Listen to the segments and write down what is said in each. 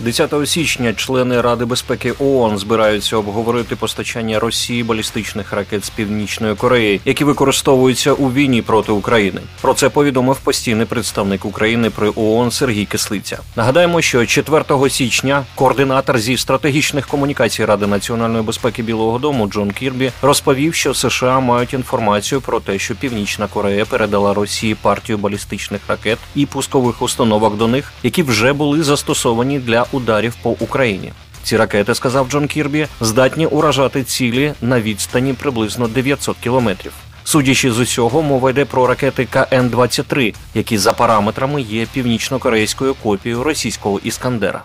10 січня члени Ради безпеки ООН збираються обговорити постачання Росії балістичних ракет з північної Кореї, які використовуються у війні проти України. Про це повідомив постійний представник України при ООН Сергій Кислиця. Нагадаємо, що 4 січня координатор зі стратегічних комунікацій Ради національної безпеки Білого Дому Джон Кірбі розповів, що США мають інформацію про те, що Північна Корея передала Росії партію балістичних ракет і пускових установок до них, які вже були застосовані для ударів по Україні. Ці ракети, сказав Джон Кірбі, здатні уражати цілі на відстані приблизно 900 кілометрів. Судячи з усього, мова йде про ракети КН-23, які за параметрами є північно-корейською копією російського іскандера.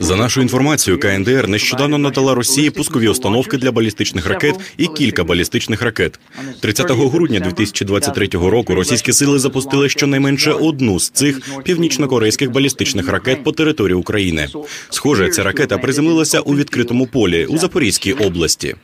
За нашою інформацією, КНДР нещодавно надала Росії пускові установки для балістичних ракет і кілька балістичних ракет. 30 грудня 2023 року російські сили запустили щонайменше одну з цих північно-корейських балістичних ракет по території України. Схоже, ця ракета приземлилася у відкритому полі у Запорізькій області.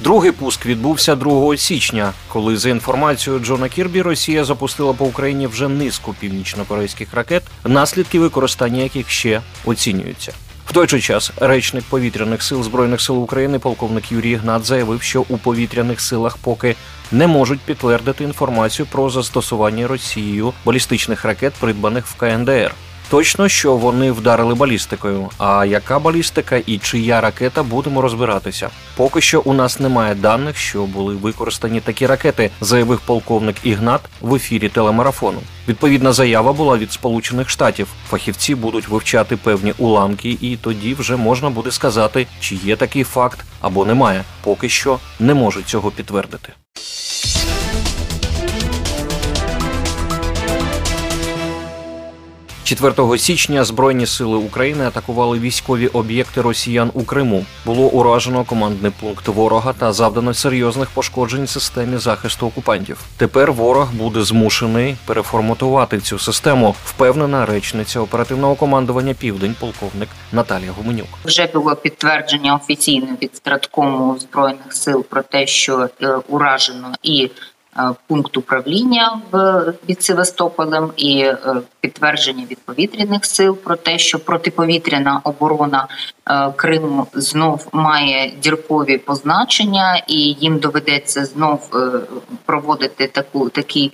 Другий пуск відбувся 2 січня, коли за інформацією Джона Кірбі Росія запустила по Україні вже низку північно-корейських ракет, наслідки використання яких ще оцінюються. В той же час речник повітряних сил збройних сил України, полковник Юрій Гнат, заявив, що у повітряних силах поки не можуть підтвердити інформацію про застосування Росією балістичних ракет, придбаних в КНДР. Точно, що вони вдарили балістикою. А яка балістика і чия ракета будемо розбиратися? Поки що у нас немає даних, що були використані такі ракети, заявив полковник Ігнат в ефірі телемарафону. Відповідна заява була від Сполучених Штатів. Фахівці будуть вивчати певні уламки, і тоді вже можна буде сказати, чи є такий факт або немає. Поки що не можуть цього підтвердити. 4 січня Збройні сили України атакували військові об'єкти росіян у Криму. Було уражено командний пункт ворога та завдано серйозних пошкоджень системі захисту окупантів. Тепер ворог буде змушений переформатувати цю систему. Впевнена речниця оперативного командування Південь, полковник Наталія Гуменюк. Вже було підтвердження офіційне від страткому збройних сил про те, що е, уражено і пункт управління в Севастополем і е, підтвердження від повітряних сил про те, що протиповітряна оборона е, Криму знов має діркові позначення, і їм доведеться знов проводити таку такий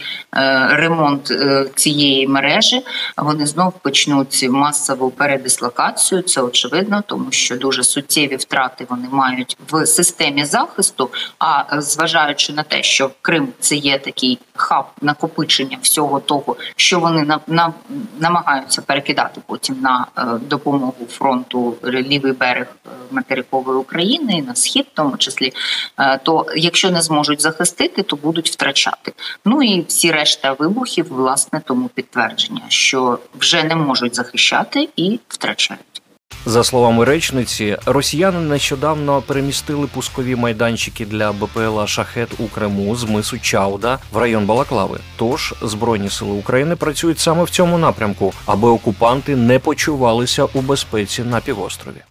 ремонт цієї мережі. Вони знов почнуть масову передислокацію. Це очевидно, тому що дуже суттєві втрати вони мають в системі захисту. А зважаючи на те, що Крим це є такий хаб накопичення всього того, що вони на, на намагаються перекидати потім на е, допомогу фронту лівий берег е, материкової України на схід, в тому числі, е, то якщо не зможуть захистити, то будуть втрачати. Ну і всі решта вибухів, власне, тому підтвердження, що вже не можуть захищати і втрачають. За словами речниці, росіяни нещодавно перемістили пускові майданчики для БПЛА Шахет у Криму з мису Чауда в район Балаклави. Тож збройні сили України працюють саме в цьому напрямку, аби окупанти не почувалися у безпеці на півострові.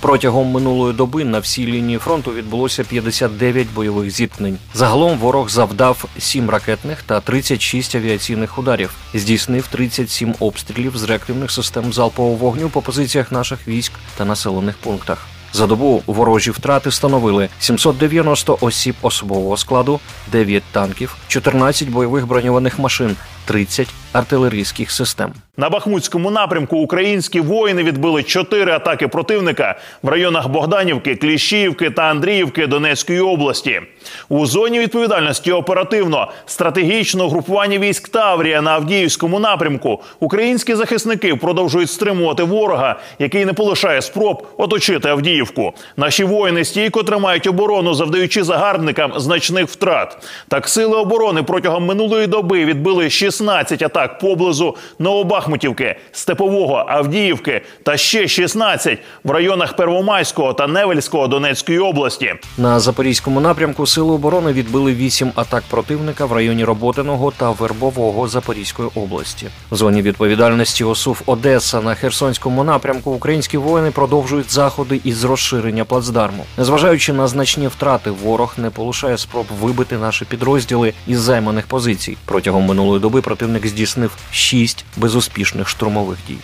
Протягом минулої доби на всій лінії фронту відбулося 59 бойових зіткнень. Загалом ворог завдав 7 ракетних та 36 авіаційних ударів, здійснив 37 обстрілів з реактивних систем залпового вогню по позиціях наших військ та населених пунктах. За добу ворожі втрати становили 790 осіб особового складу, 9 танків, 14 бойових броньованих машин, 30 артилерійських систем. На Бахмутському напрямку українські воїни відбили чотири атаки противника в районах Богданівки, Кліщіївки та Андріївки Донецької області. У зоні відповідальності оперативно стратегічного групування військ Таврія на Авдіївському напрямку українські захисники продовжують стримувати ворога, який не полишає спроб оточити Авдіївку. Наші воїни стійко тримають оборону, завдаючи загарбникам значних втрат. Так сили оборони протягом минулої доби відбили 16 16 атак поблизу Новобахмутівки, Степового, Авдіївки та ще 16 в районах Первомайського та Невельського Донецької області. На запорізькому напрямку сили оборони відбили вісім атак противника в районі Роботиного та Вербового Запорізької області. В зоні відповідальності ОСУВ Одеса на Херсонському напрямку українські воїни продовжують заходи із розширення плацдарму. Незважаючи на значні втрати, ворог не полишає спроб вибити наші підрозділи із займаних позицій. Протягом минулої доби противник здійснив шість безуспішних штурмових дій.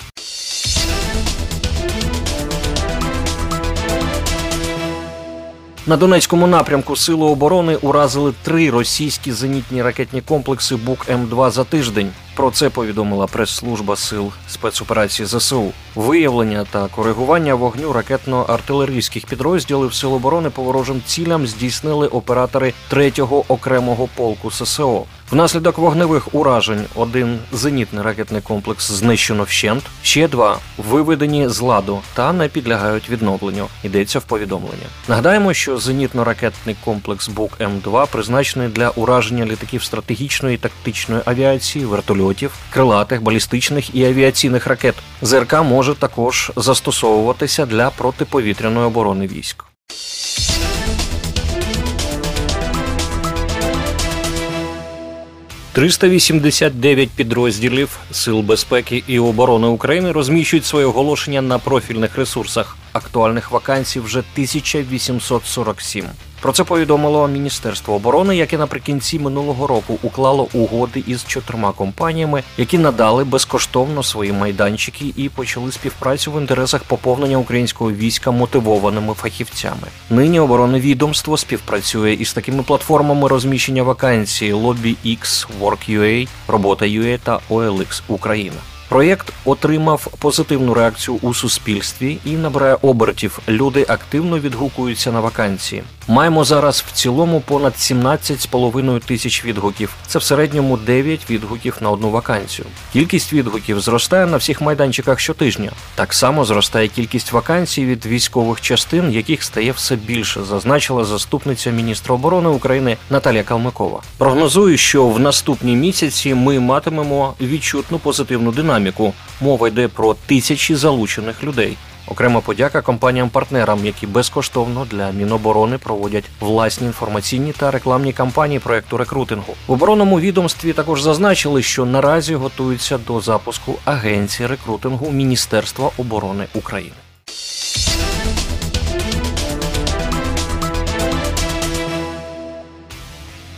На Донецькому напрямку Сили оборони уразили три російські зенітні ракетні комплекси Бук М2 за тиждень. Про це повідомила прес-служба сил спецоперації ЗСУ. Виявлення та коригування вогню ракетно-артилерійських підрозділів Сил оборони по ворожим цілям здійснили оператори 3-го окремого полку ССО. Внаслідок вогневих уражень один зенітний ракетний комплекс знищено вщент, ще два виведені з ладу та не підлягають відновленню. Йдеться в повідомленні. Нагадаємо, що зенітно-ракетний комплекс Бук М2 призначений для ураження літаків стратегічної і тактичної авіації, вертольотів, крилатих, балістичних і авіаційних ракет. ЗРК може також застосовуватися для протиповітряної оборони військ. «389 підрозділів Сил безпеки і оборони України розміщують своє оголошення на профільних ресурсах. Актуальних вакансій вже 1847. Про це повідомило Міністерство оборони, яке наприкінці минулого року уклало угоди із чотирма компаніями, які надали безкоштовно свої майданчики і почали співпрацю в інтересах поповнення українського війська мотивованими фахівцями. Нині оборонне відомство співпрацює із такими платформами розміщення вакансій LobbyX, Work.ua, Робота.ua та OLX Україна. Проєкт отримав позитивну реакцію у суспільстві і набирає обертів. Люди активно відгукуються на вакансії. Маємо зараз в цілому понад 17,5 тисяч відгуків. Це в середньому 9 відгуків на одну вакансію. Кількість відгуків зростає на всіх майданчиках щотижня. Так само зростає кількість вакансій від військових частин, яких стає все більше, зазначила заступниця міністра оборони України Наталія Калмикова. Прогнозую, що в наступні місяці ми матимемо відчутну позитивну динаміку. Мова йде про тисячі залучених людей. Окрема подяка компаніям-партнерам, які безкоштовно для Міноборони проводять власні інформаційні та рекламні кампанії проекту рекрутингу. В оборонному відомстві також зазначили, що наразі готуються до запуску агенції рекрутингу Міністерства оборони України.